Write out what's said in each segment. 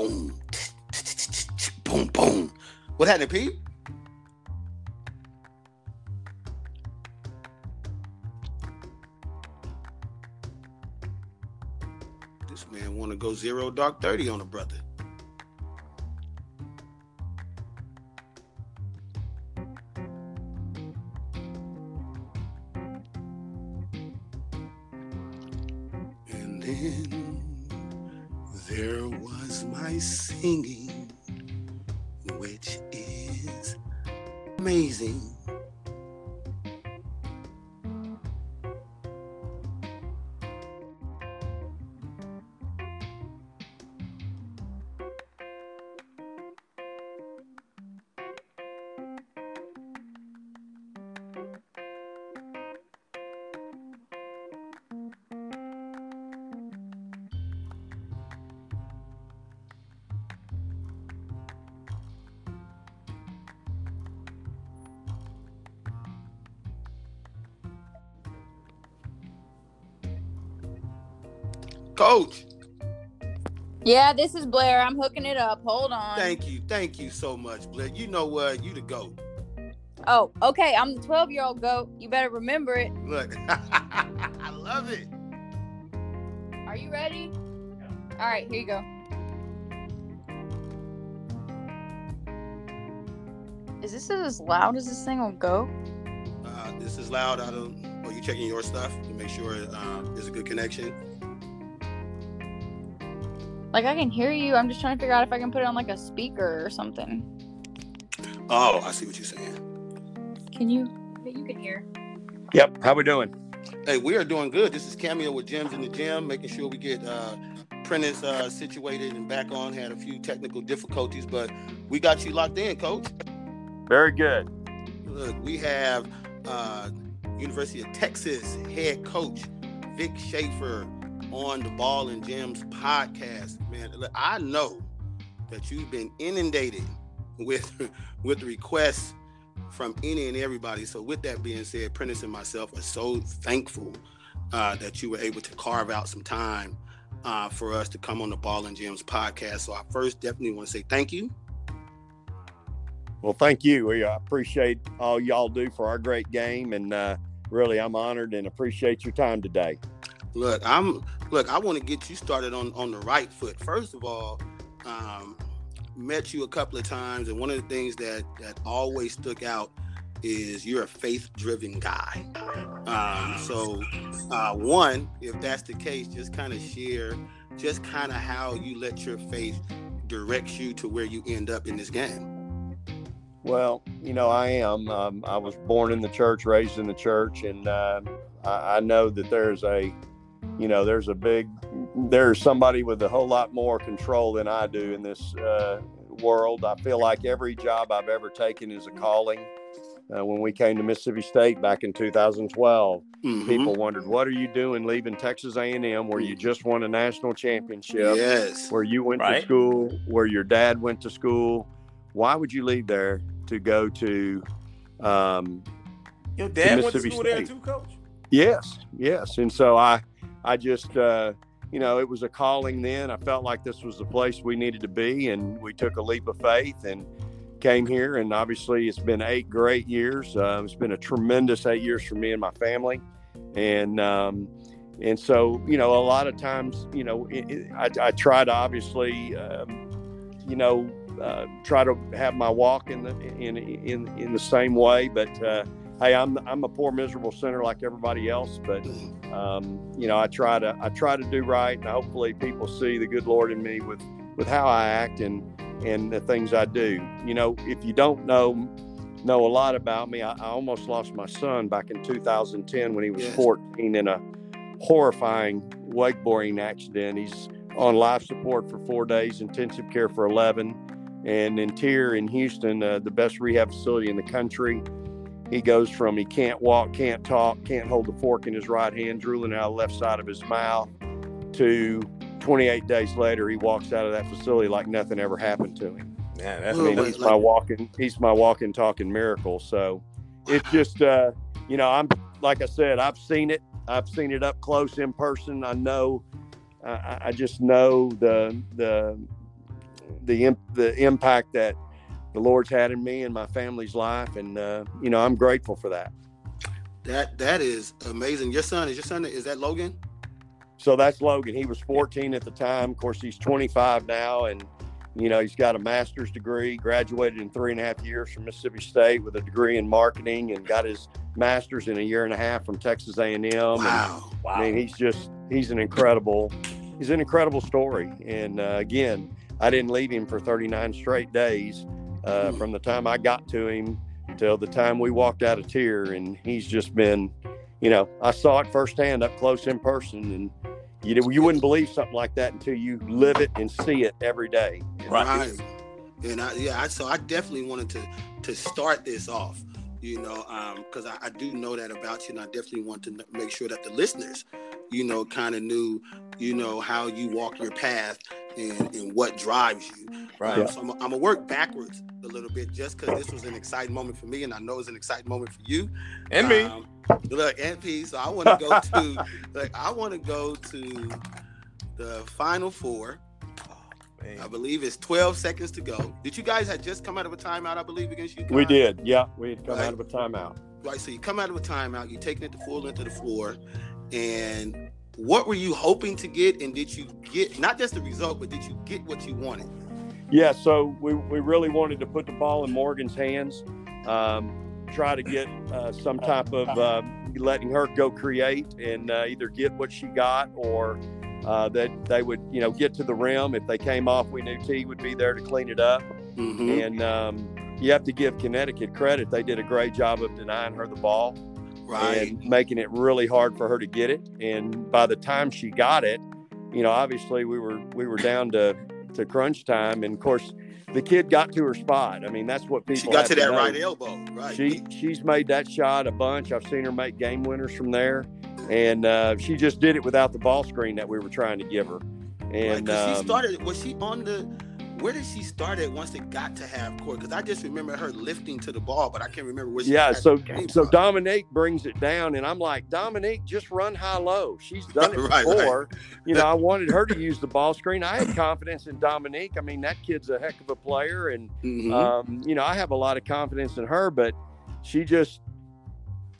boom, boom, boom. What happened, Pete? This man want to go zero dark thirty on a brother. Coach, Yeah, this is Blair. I'm hooking it up. Hold on. thank you, thank you so much, Blair. You know what? You the goat. Oh, okay. I'm the 12 year old goat. You better remember it. Look, I love it. Are you ready? All right, here you go. Is this as loud as this thing will go? Uh, this is loud. I don't. Are you checking your stuff to make sure uh, there's a good connection? Like I can hear you. I'm just trying to figure out if I can put it on like a speaker or something. Oh, I see what you're saying. Can you? You can hear. Yep. How we doing? Hey, we are doing good. This is Cameo with Gems in the Gym, making sure we get uh, Prentice uh, situated and back on. Had a few technical difficulties, but we got you locked in, Coach. Very good. Look, we have uh, University of Texas head coach Vic Schaefer on the Ball and Gems podcast. Man, I know that you've been inundated with with requests from any and everybody. So, with that being said, Prentice and myself are so thankful uh, that you were able to carve out some time uh, for us to come on the Ball and Gems podcast. So, I first definitely want to say thank you. Well, thank you. We uh, appreciate all y'all do for our great game, and uh, really, I'm honored and appreciate your time today. Look, I'm look. I want to get you started on on the right foot. First of all, um, met you a couple of times, and one of the things that that always stuck out is you're a faith-driven guy. Um, so, uh, one, if that's the case, just kind of share, just kind of how you let your faith direct you to where you end up in this game. Well, you know, I am. Um, I was born in the church, raised in the church, and uh, I, I know that there's a, you know, there's a big, there's somebody with a whole lot more control than I do in this uh, world. I feel like every job I've ever taken is a calling. Uh, when we came to Mississippi State back in 2012, Mhm. people wondered, "What are you doing leaving Texas A&M, where you just won a national championship?" Yes. where you went to school, where your dad went to school. Why would you leave there to go to? Um, Your dad went to Mississippi school there State. too, coach? yes, yes. And so I, I just, uh, you know, it was a calling then. I felt like this was the place we needed to be, and we took a leap of faith and came here. And obviously, it's been eight great years. Uh, it's been a tremendous eight years for me and my family, and. Um, and so, you know, a lot of times, you know, it, it, I, I try to obviously, um, you know, uh, try to have my walk in the in in in the same way. But uh, hey, I'm I'm a poor, miserable sinner like everybody else. But um, you know, I try to I try to do right, and hopefully, people see the good Lord in me with with how I act and and the things I do. You know, if you don't know know a lot about me, I, I almost lost my son back in 2010 when he was Yes. 14 in a horrifying wakeboarding accident. He's on life support for four days, intensive care for 11, and in TIRR in Houston, uh, the best rehab facility in the country. He goes from he can't walk, can't talk, can't hold the fork in his right hand, drooling out the left side of his mouth, to 28 days later, he walks out of that facility like nothing ever happened to him. Man, that's I mean, he's my walking, he's my walking, talking miracle. So it's just, uh, you know, I'm like I said, I've seen it. I've seen it up close in person. I know, I I, I just know the the the imp- the impact that the Lord's had in me and my family's life, and uh, you know I'm grateful for that. That that is amazing. Your son is your son is that Logan? So that's Logan. He was 14 at the time. Of course, he's 25 now, and you know he's got a master's degree. Graduated in three and a half years from Mississippi State with a degree in marketing, and got his master's in a year and a half from Texas A&M. Wow. And, wow. I mean, he's just he's an incredible he's an incredible story. And uh, again, I didn't leave him for 39 straight days uh, from the time I got to him till the time we walked out of TIRR. And he's just been, you know, I saw it firsthand up close in person, and you know, you wouldn't believe something like that until you live it and see it every day. And Right. And I, yeah, I, so I definitely wanted to to start this off, you know, because I, I do know that about you, and I definitely want to make sure that the listeners, you know, kind of knew, you know, how you walk your path and, and what drives you. Right. Um, so I'm, I'm gonna work backwards a little bit, just because this was an exciting moment for me, and I know it's an exciting moment for you. And me. Um, look, and P. So I want to go to, like, I want to go to the final four. I believe it's 12 seconds to go. Did you guys had just come out of a timeout? I believe against you. We did. Yeah, we had come Right. out of a timeout. Right. So you come out of a timeout. You're taking it the full length of the floor, and what were you hoping to get? And did you get not just the result, but did you get what you wanted? Yeah, so we, we really wanted to put the ball in Morgan's hands, um, try to get uh, some type of uh, letting her go create and uh, either get what she got or uh, that they would, you know, get to the rim. If they came off, we knew T would be there to clean it up. Mhm. And um, you have to give Connecticut credit; they did a great job of denying her the ball Right. and making it really hard for her to get it. And by the time she got it, you know, obviously we were we were down to to crunch time, and of course the kid got to her spot. I mean, that's what people She got have to that know. right elbow. Right. She she's made that shot a bunch. I've seen her make game winners from there, and uh, she just did it without the ball screen that we were trying to give her. Right, And she um, started. Was she on the? Where did she start at once it got to half court? Because I just remember her lifting to the ball, but I can't remember where she. Yeah, so so from. Dominique brings it down, and I'm like, Dominique, just run high low. She's done it Right, right. before. You know, I wanted her to use the ball screen. I had confidence in Dominique. I mean, that kid's a heck of a player, and Mhm. um, you know, I have a lot of confidence in her. But she just,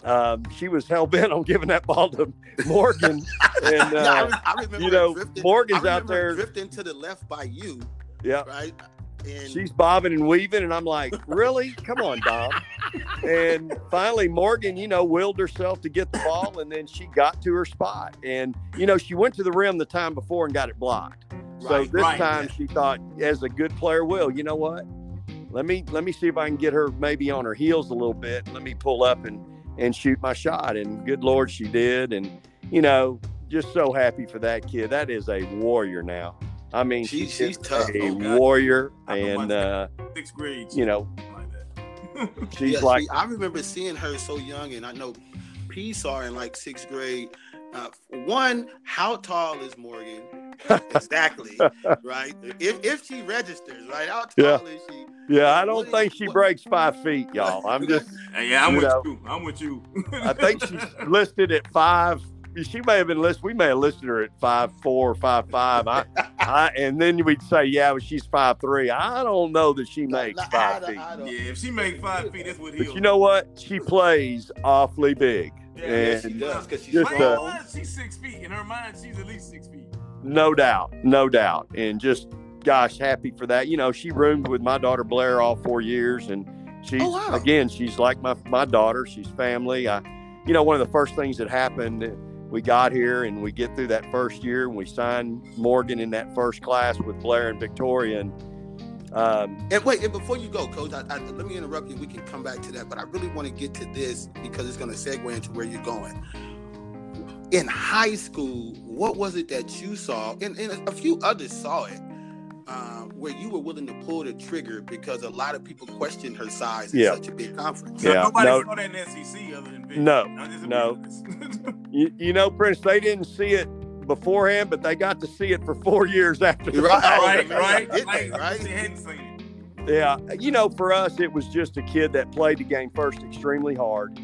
um, she was hell bent on giving that ball to Morgan, and Yeah, I, uh, I remember you know, Morgan's I out there. drifting to the left by you, yeah, right? And she's bobbing and weaving, and I'm like, really? Come on, Dom. and finally, Morgan, you know, willed herself to get the ball, and then she got to her spot. And you know, she went to the rim the time before and got it blocked. So Right, this right. time she thought, as a good player will, you know what? Let me let me see if I can get her maybe on her heels a little bit. Let me pull up and and shoot my shot. And good Lord, she did. And you know, just so happy for that kid. That is a warrior now. I mean, She- she's she's tough. a Oh, warrior, and uh, Sixth grade. you know, like she's yeah, like see, I remember seeing her so young, and I know P saw in like sixth grade. Uh, one, how tall is Morgan? exactly, right? If, if she registers, right? How tall Yeah. is she? Yeah, I don't is- think she what- breaks five feet, y'all. I'm just, yeah, I'm You with know. you. I'm with you. I think she's listed at five. She may have been listed. We may have listed her at five four or five five. I, I, and then we'd say, yeah, well, she's five three. I don't know that she makes Like, five feet. Yeah, if she make five feet, that's what he'll. But you know what? She plays awfully big, Yeah, Yeah, she does because she's just, uh, she's six feet. In her mind, she's at least six feet. no doubt, no doubt, and just gosh, happy for that. You know, she roomed with my daughter Blair all four years, and she's Oh, wow. again, she's like my my daughter. She's family. I, you know, one of the first things that happened. We got here and we get through that first year and we signed Morgan in that first class with Blair and Victoria. And um, And wait, and before you go, Coach, I, I, let me interrupt you. We can come back to that, but I really want to get to this because it's going to segue into where you're going. In high school, what was it that you saw, and, and a few others saw it, uh, where you were willing to pull the trigger because a lot of people questioned her size in Yeah. such a big conference? So Yeah, nobody no- saw that in the SEC other than Vic. No, no. you, you know, Prince, they didn't see it beforehand, but they got to see it for four years after the Right, fact. right, right, didn't right. they, right? She hadn't seen it. Yeah, you know, for us, it was just a kid that played the game first extremely hard,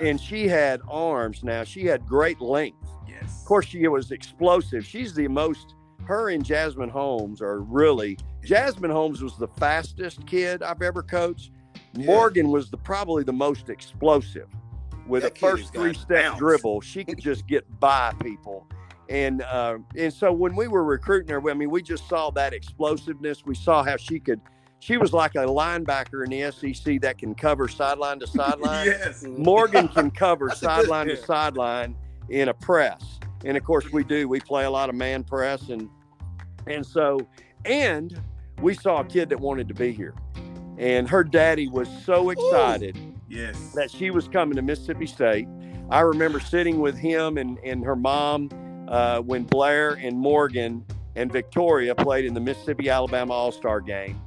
and she had arms. Now she had great length. Yes. Of course, she was explosive. She's the most. Her and Jazzmun Holmes are really Jazzmun Holmes was the fastest kid I've ever coached. Yeah. Morgan was the probably the most explosive. With That a first three step bounce. dribble, she could just get by people. And uh, and so when we were recruiting her, I mean, we just saw that explosiveness. We saw how she could. She was like a linebacker in the SEC that can cover sideline to sideline. yes. Morgan can cover That's a good- sideline to sideline in a press, and of course we do. We play a lot of man press, and and so and we saw a kid that wanted to be here, and her daddy was so excited Yes. that she was coming to Mississippi State. I remember sitting with him and, and her mom uh, when Blair and Morgan and Victoria played in the Mississippi Alabama All Star game.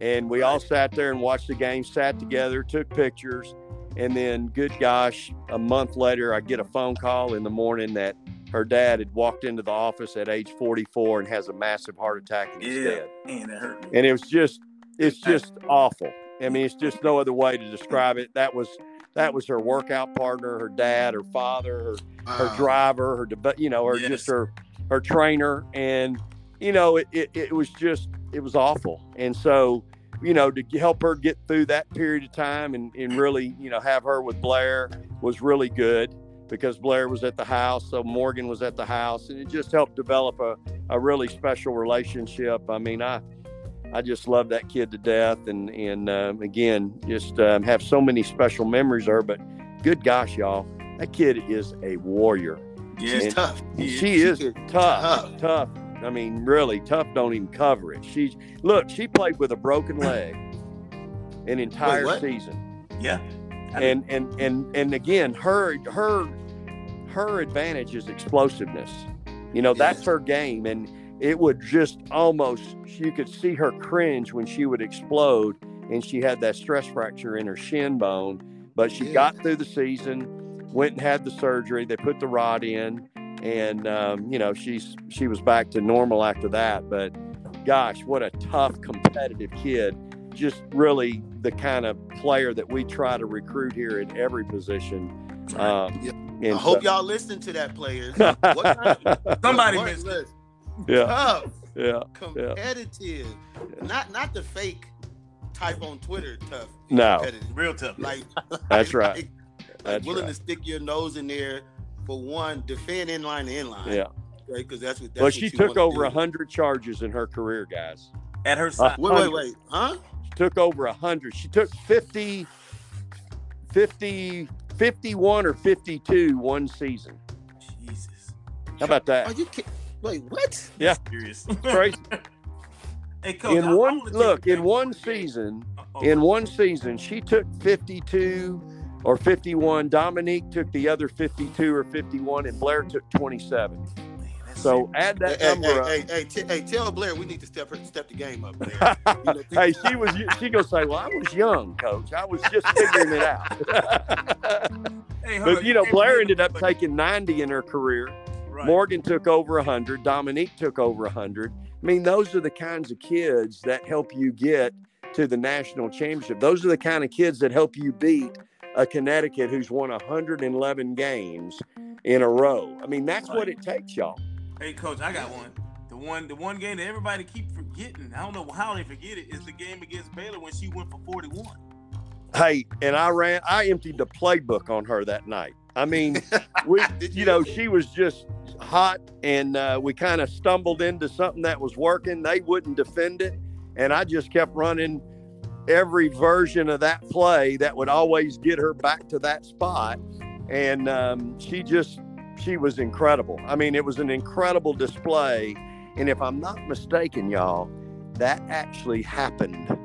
And we all sat there and watched the game, sat together, took pictures. And then, good gosh, a month later, I get a phone call in the morning that her dad had walked into the office at age 44 and has a massive heart attack and Yeah. dead Man, that hurt me. and it was just it's just awful. I mean it's just no other way to describe it. That was that was her workout partner her dad her father her, her driver her you know her Yes. just her her trainer. And you know it, it, it was just it was awful. And so you know to help her get through that period of time and, and really you know have her with blair was really good because blair was at the house so morgan was at the house and it just helped develop a, a really special relationship i mean i I just love that kid to death, and and um, again, just um, have so many special memories of her. But good gosh, y'all, that kid is a warrior. She's tough. Yeah, she is tough, tough. tough. I mean, really tough. Don't even cover it. She's look. She played with a broken leg an entire what? season, Yeah. And and and and again, her her her advantage is explosiveness. You know, that's her game, and it would just almost you could see her cringe when she would explode, and she had that stress fracture in her shin bone. But she got through the season, went and had the surgery. They put the rod in, and um, you know she's she was back to normal after that. But gosh, what a tough, competitive kid! Just really the kind of player that we try to recruit here at every position. Um, Yeah. and I hope so- y'all listen to that, players. What kind of- Somebody what- missed it. yeah, Tough, yeah. competitive, not not the fake type on Twitter. Tough. No. Real tough. Like That's like- right. Like, That's willing right. to stick your nose in there for one, defend in line to in line. Yeah. Right, because that's what. That's Well, what she you took over a hundred charges in her career, guys. At her Uh, side. Wait, wait, wait, huh? She took over a hundred. She took 50, 50, 51 or 52 one season. Jesus. How about that? Are that? you kidding? Wait, what? Yeah. Serious. Crazy. hey, coach. In I one wanna look, in one to the game. season, Uh-oh. in one season, she took 52 or 51. Dominique took the other 52 or 51, and Blair took 27. Man, that's So add that hey, number up. hey, hey, hey, t- hey, tell Blair we need to step her, step the game up. Blair. You know, hey, she was. She gonna say, "Well, I was young, coach. I was just figuring it out." Hey, but you know, Blair ended up taking 90 in her career. Right. Morgan took over 100. Dominique took over 100. I mean, those are the kinds of kids that help you get to the national championship. Those are the kind of kids that help you beat a Connecticut who's won 111 games in a row. I mean, that's what it takes, y'all. Hey, coach, I got one. The one, the one game that everybody keep forgetting. I don't know how they forget it. Is the game against Baylor when she went for forty-one. Hey, and I ran, I emptied the playbook on her that night. I mean, we, you you? know, she was just hot, and uh, we kind of stumbled into something that was working. They wouldn't defend it, and I just kept running every version of that play that would always get her back to that spot. And um, she just, she was incredible. I mean, it was an incredible display. And if I'm not mistaken, y'all, that actually happened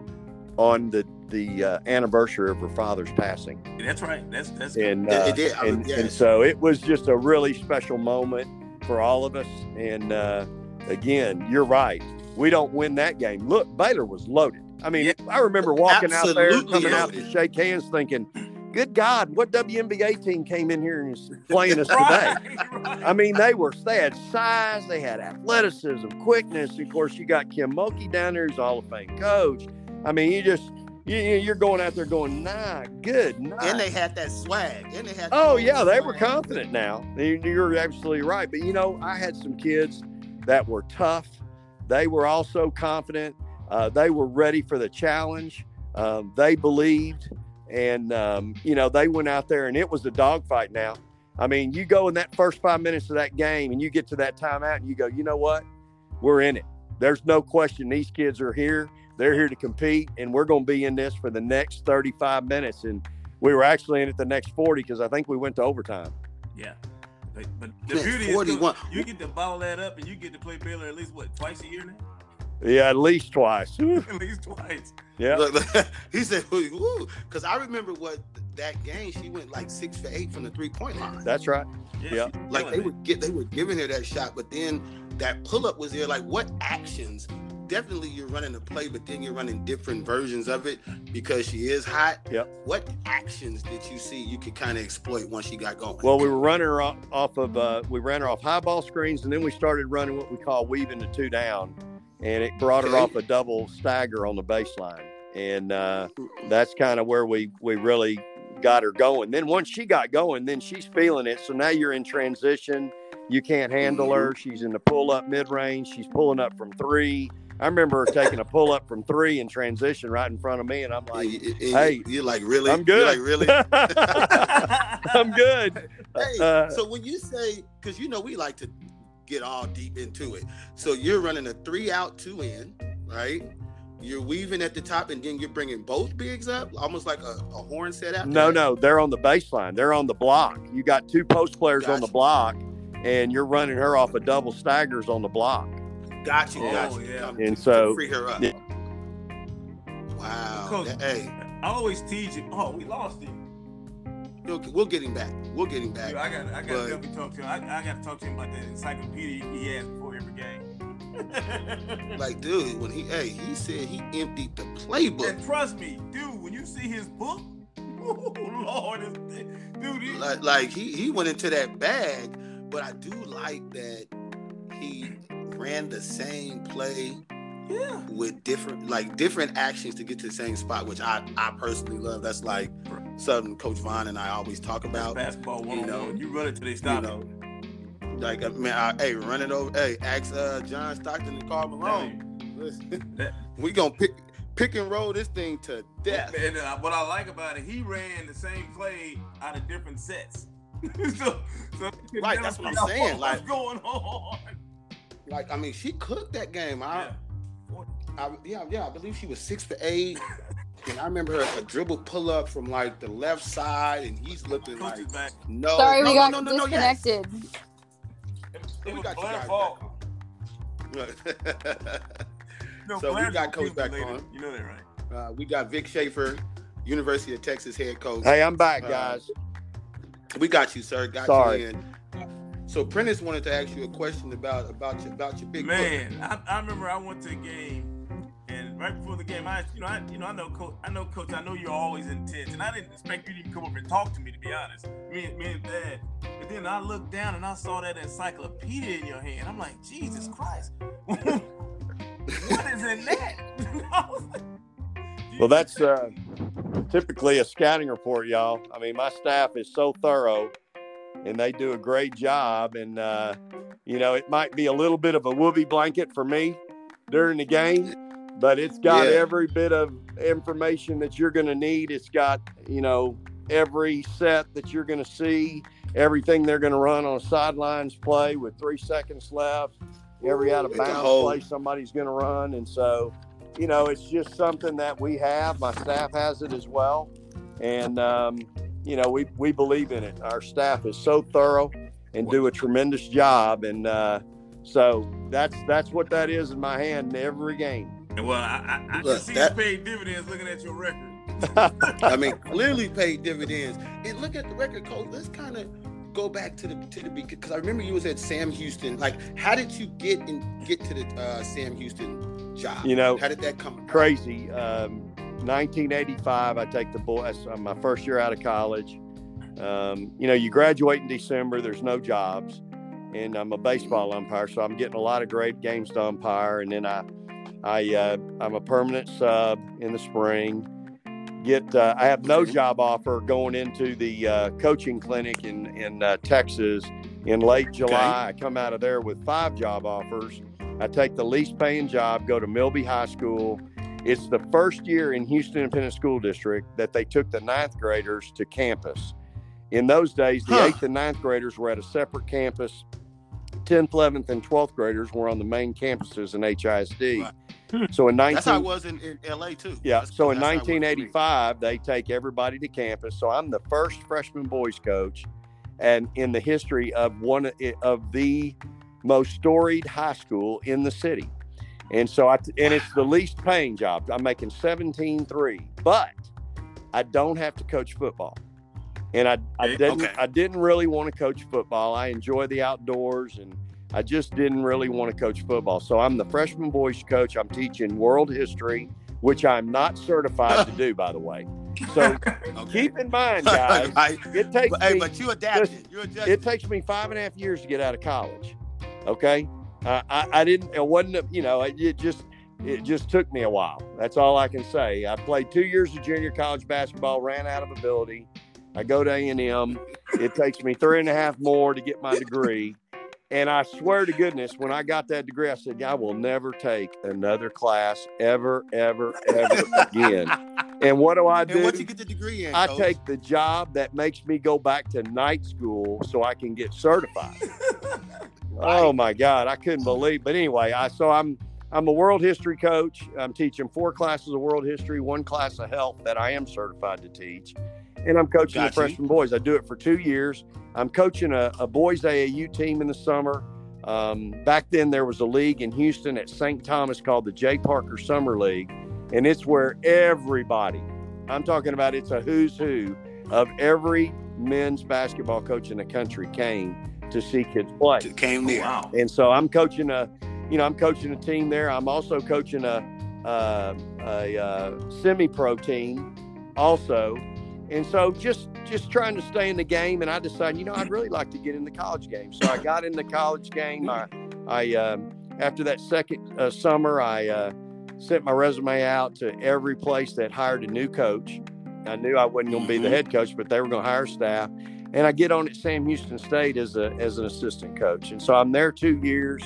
on the the uh, anniversary of her father's passing that's right. That's that's. and uh, it did. I and, mean, yes. and so it was just a really special moment for all of us. And uh, again, you're right. We don't win that game. Look, Baylor was loaded. I mean, Yeah. I remember walking out there, Absolutely coming out to shake hands, thinking, "Good God, what WNBA team came in here and is playing us today?" right. I mean, they were they had size, they had athleticism, quickness. Of course, you got Kim Mulkey down there, who's a Hall of Fame coach. I mean, you just you, you're going out there going, nah, good, and they had that swag. And they had. Oh yeah, they were confident now. You- You're absolutely right. But you know, I had some kids that were tough. They were also confident. Uh, they were ready for the challenge. Um, they believed, and um, you know they went out there, and it was a dogfight. Now, I mean, you go in that first five minutes of that game, and you get to that timeout, and you go, you know what, we're in it. There's no question. These kids are here. They're here to compete, and we're going to be in this for the next 35 minutes. And we were actually in it the next 40 because I think we went to overtime. Yeah. But, but the Man, beauty 41. is you get to bottle that up and you get to play Baylor at least what twice a year now? Yeah, at least twice. at least twice. Yeah. Look, look, he said, because I remember what that game, she went like six for eight from the three point line. That's right. Yeah, Yeah. like they it. were get they were giving her that shot, but then that pull up was there. Like what actions? Definitely you're running a play, but then you're running different versions of it because she is hot. Yep. What actions did you see you could kind of exploit once she got going? Well, we were running her off, off of, uh, we ran her off high ball screens, and then we started running what we call weaving the two down, and it brought her off a double stagger on the baseline, and uh, that's kind of where we we really got her going. Then once she got going, then she's feeling it. So now you're in transition. You can't handle her. She's in the pull up mid range. She's pulling up from three. I remember her taking a pull up from three in transition right in front of me, and I'm like, hey, you're like really? I'm good. You're like really? I'm good. Hey, Uh, so when you say, because you know we like to get all deep into it, so you're running a three out, two in, right? You're weaving at the top, and then you're bringing both bigs up, almost like a, a horn set out. No, there? no, they're on the baseline. They're on the block. You got two post players on the block, and you're running her off of double staggers on the block. Got you, Oh, got you. yeah. Come- And so- free her up. Yeah. Wow. Coach. That- hey, I always tease you. Oh, we lost him. We'll, we'll get him back. We'll get him back. Dude, I got, I got to definitely talk to him. I, I got to talk to him about the encyclopedia he has before every game. Like, dude, when he, hey, he said he emptied the playbook. and trust me, dude, when you see his book, oh Lord, dude, he, like, like he he went into that bag, but I do like that he ran the same play yeah, with different like different actions to get to the same spot, which I I personally love. That's like something Coach Vaughn and I always talk about. basketball one You on know, one. You run it till they You stop know, it. like I mean, I, hey, run it over. Hey, ask uh, John Stockton and Carl Malone. Listen, That- we gonna pick pick and roll this thing to death. And uh, what I like about it, he ran the same play out of different sets. so, so Right, that's what I'm saying, What's like- going on? Like I mean, she cooked that game. I, Yeah. I yeah, yeah, I believe she was six for eight. And I remember her a dribble pull up from like the left side, and he's looking like no. Sorry, no, we got no, no, no, yes. disconnected. It, We it was got you Blair's fault. No, So we Blair's got Coach back later. on. You know that, right? uh, we got Vic Schaefer, University of Texas head coach. Hey, I'm back, Uh, guys. We got you, sir. Got Sorry. you in. So Prentice wanted to ask you a question about about your about your big. Man, I, I remember I went to a game, and right before the game, I you know I you know I know coach I know coach I know you're always intense, and I didn't expect you to even come up and talk to me to be honest. Me and me and Dad. But then I looked down and I saw that encyclopedia in your hand. I'm like, Jesus Christ, what is in that? I was like, Well, that's uh, typically a scouting report, y'all. I mean, my staff is so thorough, and they do a great job. And uh, you know, it might be a little bit of a whoopee blanket for me during the game, but it's got Yeah. every bit of information that you're going to need. It's got you know every set that you're going to see, everything they're going to run on a sidelines play with three seconds left, every out of bounds play somebody's going to run, and so you know, it's just something that we have. My staff has it as well, and um, you know, we we believe in it. Our staff is so thorough and do a tremendous job, and uh, so that's that's what that is in my hand in every game. Well, I, I, I Look, see that- you paid dividends looking at your record. I mean, clearly paid dividends. And look at the record, coach. Let's kind of go back to the to the because I remember you was at Sam Houston. Like, how did you get in get to the uh, Sam Houston job? You know, how did that come? about? Crazy. Um, 1985, I take the boy. That's uh, my first year out of college. Um, you know, you graduate in December. There's no jobs, and I'm a baseball umpire, so I'm getting a lot of great games to umpire. And then I, I, uh, I'm a permanent sub in the spring. Get, uh, I have no job offer going into the uh, coaching clinic in in uh, Texas in late July. I come out of there with five job offers, I take the least paying job, go to Milby High School. It's the first year in Houston Independent School District that they took the ninth graders to campus. In those days, the Huh. eighth and ninth graders were at a separate campus. 10th, 11th, and 12th graders were on the main campuses in HISD. Right. Hmm. So in 19, That's how it was in, in LA too. yeah. That's- So in that's how it was for me. 1985, they take everybody to campus. So I'm the first freshman boys coach, and in the history of one of the most storied high school in the city. And so I and it's the least paying job. I'm making 17.3, but I don't have to coach football. And I, I didn't Okay. I didn't really want to coach football. I enjoy the outdoors and I just didn't really want to coach football. So I'm the freshman boys coach. I'm teaching world history, which I'm not certified to do, by the way. So Okay. keep in mind, guys, Right. it takes But, hey, me, but you adapted. You adjusted. it takes me five and a half years to get out of college. Okay, uh, I, I didn't. It wasn't. You know, it, it just it just took me a while. That's all I can say. I played two years of junior college basketball, ran out of ability. I go to A and M. It takes me three and a half more to get my degree. And I swear to goodness, when I got that degree, I said, I will never take another class ever, ever, ever again. And what do I do? and once you get the degree in, I coach, take the job that makes me go back to night school so I can get certified. Oh my God, I couldn't believe. But anyway, I so I'm I'm a world history coach. I'm teaching four classes of world history, one class of health that I am certified to teach, and I'm coaching Got the you. freshman boys. I do it for two years. I'm coaching a, a boys AAU team in the summer. Um, back then, there was a league in Houston at St. Thomas called the J. Parker Summer League, and it's where everybody, I'm talking about, it's a who's who of every men's basketball coach in the country came to see kids play. came there. wow. And so I'm coaching a, you know, I'm coaching a team there. I'm also coaching a uh, a uh, semi-pro team, also. And so just just trying to stay in the game. And I decided, you know, I'd really like to get in the college game. So I got in the college game. I I um, after that second uh, summer, I uh, sent my resume out to every place that hired a new coach. I knew I wasn't going to be the Mhm. head coach, but they were going to hire staff. And I get on at Sam Houston State as a as an assistant coach, and so I'm there two years.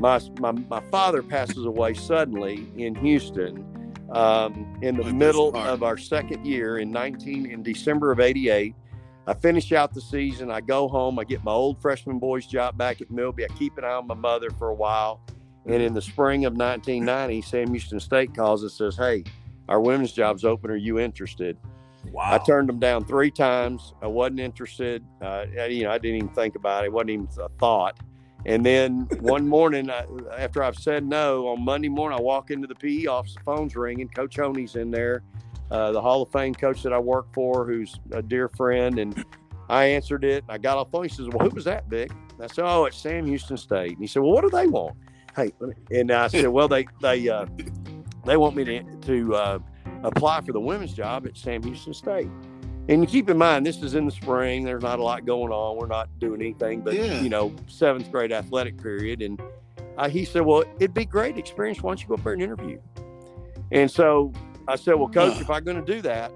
My my, my father passes away suddenly in Houston um, in the middle of our second year in 19 in December of '88. I finish out the season. I go home. I get my old freshman boys job back at Milby. I keep an eye on my mother for a while, and in the spring of 1990, Sam Houston State calls and says, "Hey, our women's job's open. Are you interested?" Wow. I turned them down three times. I wasn't interested. Uh, you know, I didn't even think about it. It wasn't even a thought. And then one morning, I, after I've said no, on Monday morning, I walk into the PE office. The phone's ringing. Coach Honey's in there, uh, the Hall of Fame coach that I work for, who's a dear friend. And I answered it. I got off the phone. He says, "Well, who was that, Vic?" And I said, "Oh, it's Sam Houston State." And he said, "Well, what do they want?" Hey, and I said, "Well, they they uh, they want me to to uh, apply for the women's job at Sam Houston State." And keep in mind, this is in the spring. There's not a lot going on. We're not doing anything but, Yeah. you know, seventh grade athletic period. And uh, he said, Well, it'd be great experience. Why don't you go up there and interview? And so I said, Well, coach, if I'm going to do that,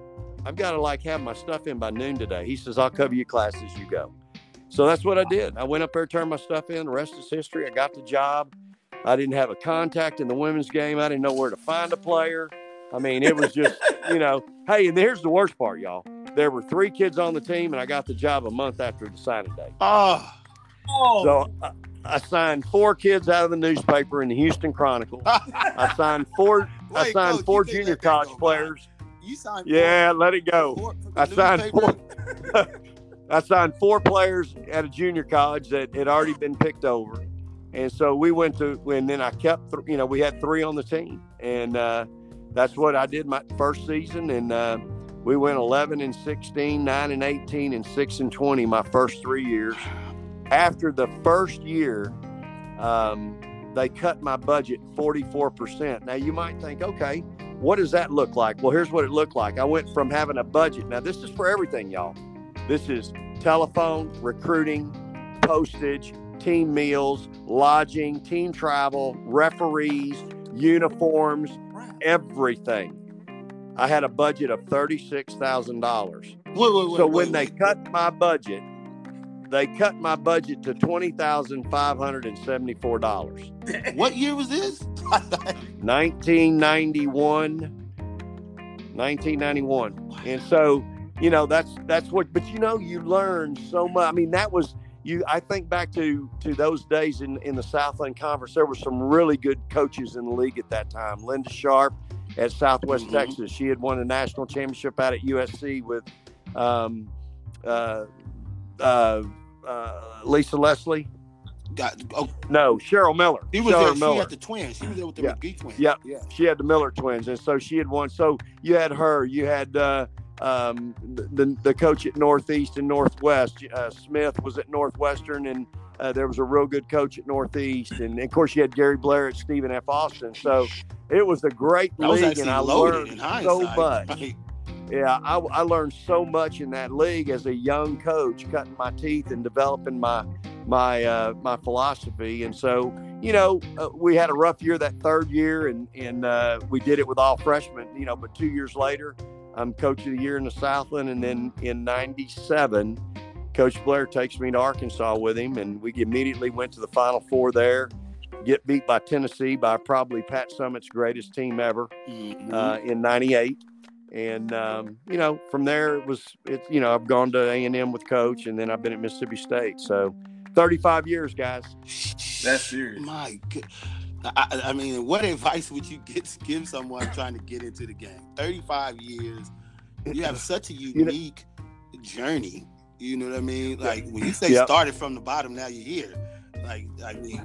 I've got to like have my stuff in by noon today. He says, I'll cover your class as you go. So that's what I did. I went up there, turned my stuff in. The rest is history. I got the job. I didn't have a contact in the women's game. I didn't know where to find a player. I mean, it was just, you know, hey, and here's the worst part, y'all. There were three kids on the team, and I got the job a month after the signing day. Oh, Oh, So I, I signed four kids out of the newspaper in the Houston Chronicle. I signed four. I signed Coach, four junior college go players. you signed. Yeah, let it go. four- four- I signed newspaper? I signed four players at a junior college that had already been picked over, and so we went to. And then I kept, th- you know, we had three on the team, and uh, that's what I did my first season, and uh, we went 11 and 16, 9 and 18, and 6 and 20 my first three years. After the first year, um, they cut my budget 44%. Now you might think, okay, what does that look like? Well, here's what it looked like. I went from having a budget. Now this is for everything, y'all. This is telephone, recruiting, postage, team meals, lodging, team travel, referees, uniforms, everything. I had a budget of thirty-six thousand dollars. So when they cut my budget, they cut my budget to twenty thousand five hundred and seventy four dollars. What year was this? 1991 1991 and so you know that's that's what but you know you learn so much i mean that was you i think back to to those days in in the southland conference there were some really good coaches in the league at that time linda sharp at southwest Mhm. texas she had won a national championship out at usc with um uh uh, uh lisa leslie Got, oh, no cheryl miller he was cheryl there. She miller had the twins. She was there with the Yeah. McGee twins. Yeah. yeah. she had the Miller twins, and so she had won. So you had her, you had uh, um, the the coach at Northeast and Northwest. Uh, Smith was at Northwestern, and uh, there was a real good coach at Northeast, and, of course you had Gary Blair at Stephen F. Austin. So it was a great That league, and I learned so much. Right. Yeah, I, I learned so much in that league as a young coach, cutting my teeth and developing my my uh, my philosophy. And so, you know, uh, we had a rough year that third year, and and uh, we did it with all freshmen. You know, but two years later, I'm coach of the year in the Southland, and then in '97, Coach Blair takes me to Arkansas with him, and we immediately went to the Final Four there. Get beat by Tennessee by probably Pat Summitt's greatest team ever Mhm. uh, in '98, and um, you know from there it was it's you know I've gone to A and M with Coach, and then I've been at Mississippi State. So 35 years, guys. That's serious. My good. I, I- I mean, what advice would you get give someone trying to get into the game? Thirty-five years. You have such a know- unique journey. You know what I mean? Like when you say Yep. started from the bottom, now you're here. Like I mean,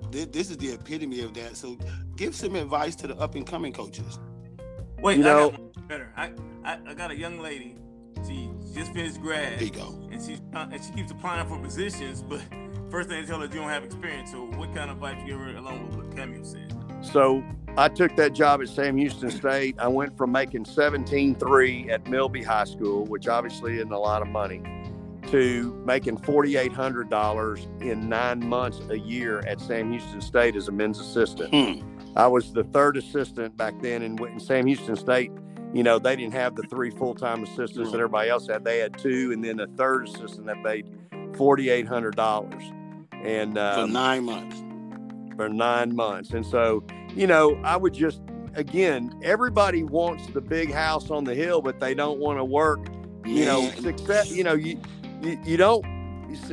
this, this is the epitome of that. So, give some advice to the up and coming coaches. Wait, You I know- got one better. I, I I got a young lady. She just finished grad. There you go. and she's uh, and she keeps applying for positions, but first thing they tell her you don't have experience. So what kind of advice you give her along with what Camille said? So I took that job at Sam Houston State. I went from making 17.3 at Milby High School, which obviously isn't a lot of money, to making $4,800 in nine months a year at Sam Houston State as a men's assistant. Hmm. I was the third assistant back then in, in Sam Houston State. You know, they didn't have the three full time assistants that everybody else had. They had two, and then a third assistant that made $4,800. And For um, nine months. for nine months. And so, you know, I would just, again, everybody wants the big house on the hill, but they don't want to work. You know, success, you know, you, you, you don't,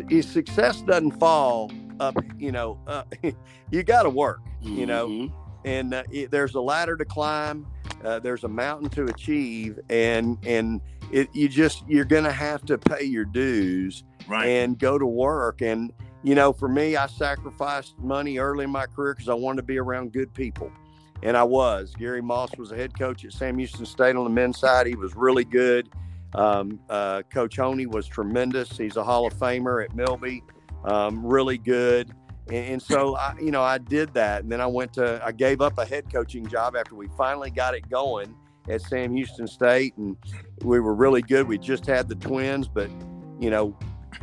you- success doesn't fall up, you know, uh, you got to work, you know, Mhm. and uh, it, there's a ladder to climb. Uh, there's a mountain to achieve, and and it you just you're gonna have to pay your dues Right. and go to work. And, you know, for me, I sacrificed money early in my career because I wanted to be around good people. And I was. Gary Moss was a head coach at Sam Houston State on the men's side. He was really good. Um, uh, coach Honey was tremendous. He's a Hall of Famer at Milby, um, really good. And, and so, I, you know, I did that. And then I went to, I gave up a head coaching job after we finally got it going at Sam Houston State. And we were really good. We just had the twins, but, you know,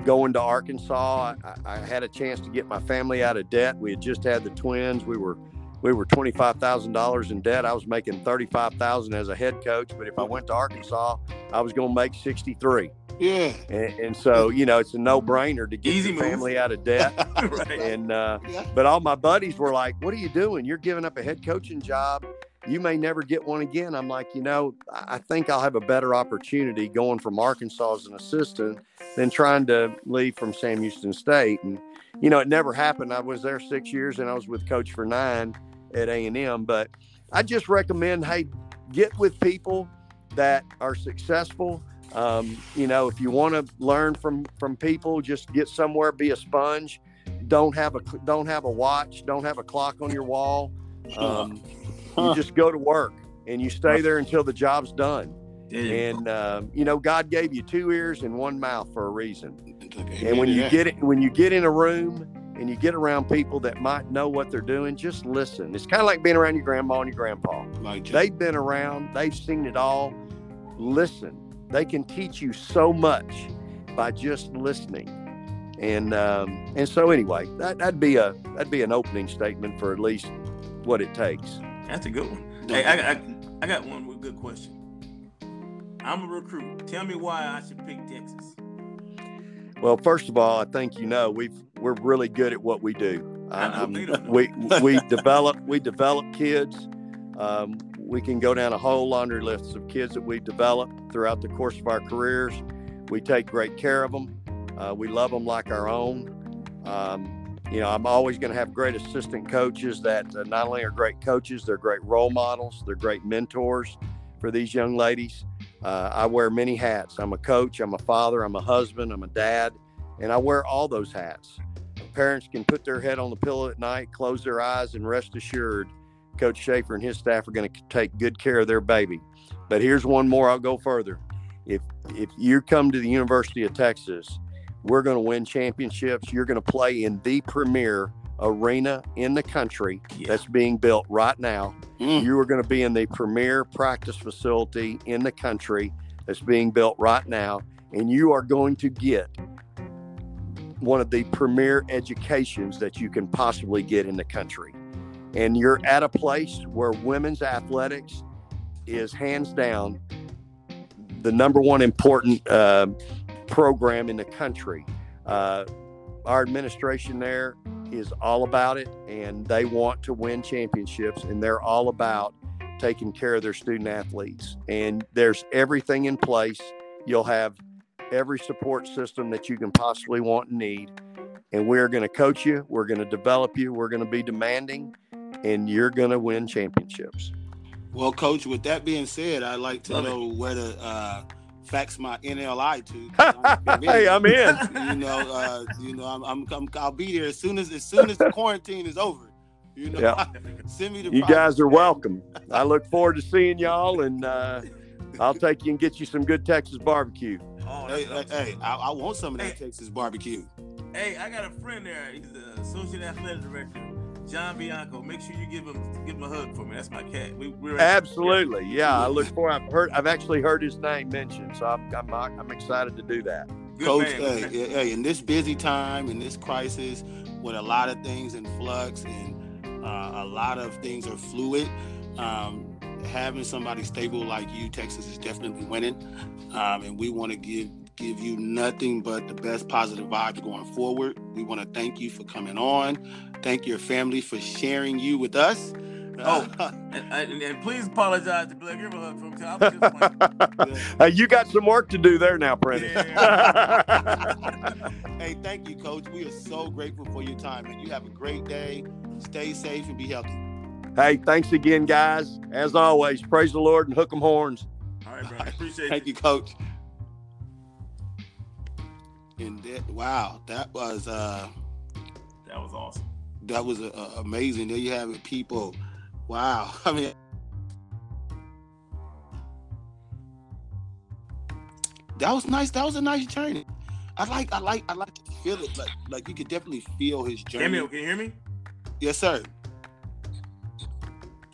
going to Arkansas, I, I had a chance to get my family out of debt. We had just had the twins. We were we were twenty five thousand dollars in debt. I was making thirty five thousand as a head coach, but if I went to Arkansas, I was going to make sixty three. Yeah. And, and so you know, it's a no brainer to get Easy your move. family out of debt. right. and uh, Yeah. but all my buddies were like, "What are you doing? You're giving up a head coaching job. You may never get one again." I'm like, you know, I I think I'll have a better opportunity going from Arkansas as an assistant than trying to leave from Sam Houston State. And you know, it never happened. I was there six years, and I was with Coach for nine at A and M. But I just recommend, hey, get with people that are successful. Um, you know, if you want to learn from from people, just get somewhere, be a sponge. Don't have a don't have a watch, don't have a clock on your wall. Um, Huh. You just go to work and you stay there until the job's done. Go. And um, you know, God gave you two ears and one mouth for a reason. And when you get it, when you get in a room and you get around people that might know what they're doing, just listen. It's kind of like being around your grandma and your grandpa. Like. They've been around, they've seen it all. Listen. They can teach you so much by just listening. And um, and so anyway, that, that'd be a that'd be an opening statement for at least what it takes. That's a good one. Hey, I, I, I got one good question. I'm a recruit. Tell me why I should pick Texas. Well, first of all, I think you know we've we're really good at what we do. I they don't know. we we develop we develop kids. Um, we can go down a whole laundry list of kids that we've developed throughout the course of our careers. We take great care of them. Uh, we love them like our own. Um, you know, I'm always going to have great assistant coaches that uh, not only are great coaches, they're great role models, they're great mentors for these young ladies. Uh, I wear many hats. I'm a coach, I'm a father, I'm a husband, I'm a dad, and I wear all those hats. Parents can put their head on the pillow at night, close their eyes, and rest assured Coach Schaefer and his staff are going to take good care of their baby. But here's one more. I'll go further. If if you come to the University of Texas, we're going to win championships. You're going to play in the premier arena in the country Yeah. that's being built right now. Mm. You are going to be in the premier practice facility in the country that's being built right now, and you are going to get one of the premier educations that you can possibly get in the country. And you're at a place where women's athletics is hands down the number one important uh, program in the country. Uh, our administration there is all about it, and they want to win championships, and they're all about taking care of their student athletes. And there's everything in place. You'll have every support system that you can possibly want and need. And we're going to coach you, we're going to develop you, we're going to be demanding, and you're going to win championships. Well, coach, with that being said, I'd like to Love it. know where to uh, fax my NLI to. hey, I'm in. you know, uh, you know, I'm, I'm, I'm, I'll be there as soon as, as soon as the quarantine is over. You know, Yeah. send me the. You guys are welcome. I look forward to seeing y'all, and uh, I'll take you and get you some good Texas barbecue. Oh, Hey, hey, hey, I, I want some of that Hey. Texas barbecue. Hey, I got a friend there. He's the associate athletic director, John Bianco. Make sure you give him give him a hug for me. That's my cat. We, we're Absolutely, yeah. I look forward. I've heard. I've actually heard his name mentioned, so I'm I'm, I'm excited to do that. Good Coach, man. hey, hey, hey, in this busy time, in this crisis, with a lot of things in flux and uh, a lot of things are fluid, um, having somebody stable like you, Texas is definitely winning, um, and we want to give give you nothing but the best positive vibes going forward. We want to thank you for coming on. Thank your family for sharing you with us. Oh. And, and, and please apologize to Blair. Give him a hug for me. too. I was just playing. Hey, you got some work to do there now, Prentice. hey, thank you, Coach. We are so grateful for your time, and you have a great day. Stay safe and be healthy. Hey, thanks again, guys. As always, praise the Lord and hook hook 'em horns. All right, bro. Appreciate Thank you. Coach. And that, wow, that was uh, That was awesome. that was uh, amazing. There you have it, people. Wow. I mean, that was nice. That was a nice journey. I like, I like, I like to feel it. Like, like you could definitely feel his journey. Can you hear me? Yes, sir.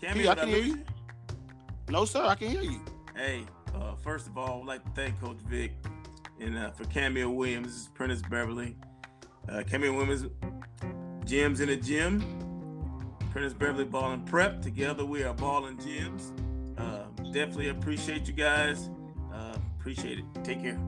Cameo, I did can hear you. No, sir. I can hear you. Hey, uh, first of all, I'd like to thank Coach Vic and uh, for Cameo Williams. This is Prentice Beverly. Uh, Cameo Williams, gyms in the gym. Prentice Beverly Ball and Prep. Together we are Ball and Gyms. Uh, definitely appreciate you guys. Uh, appreciate it. Take care.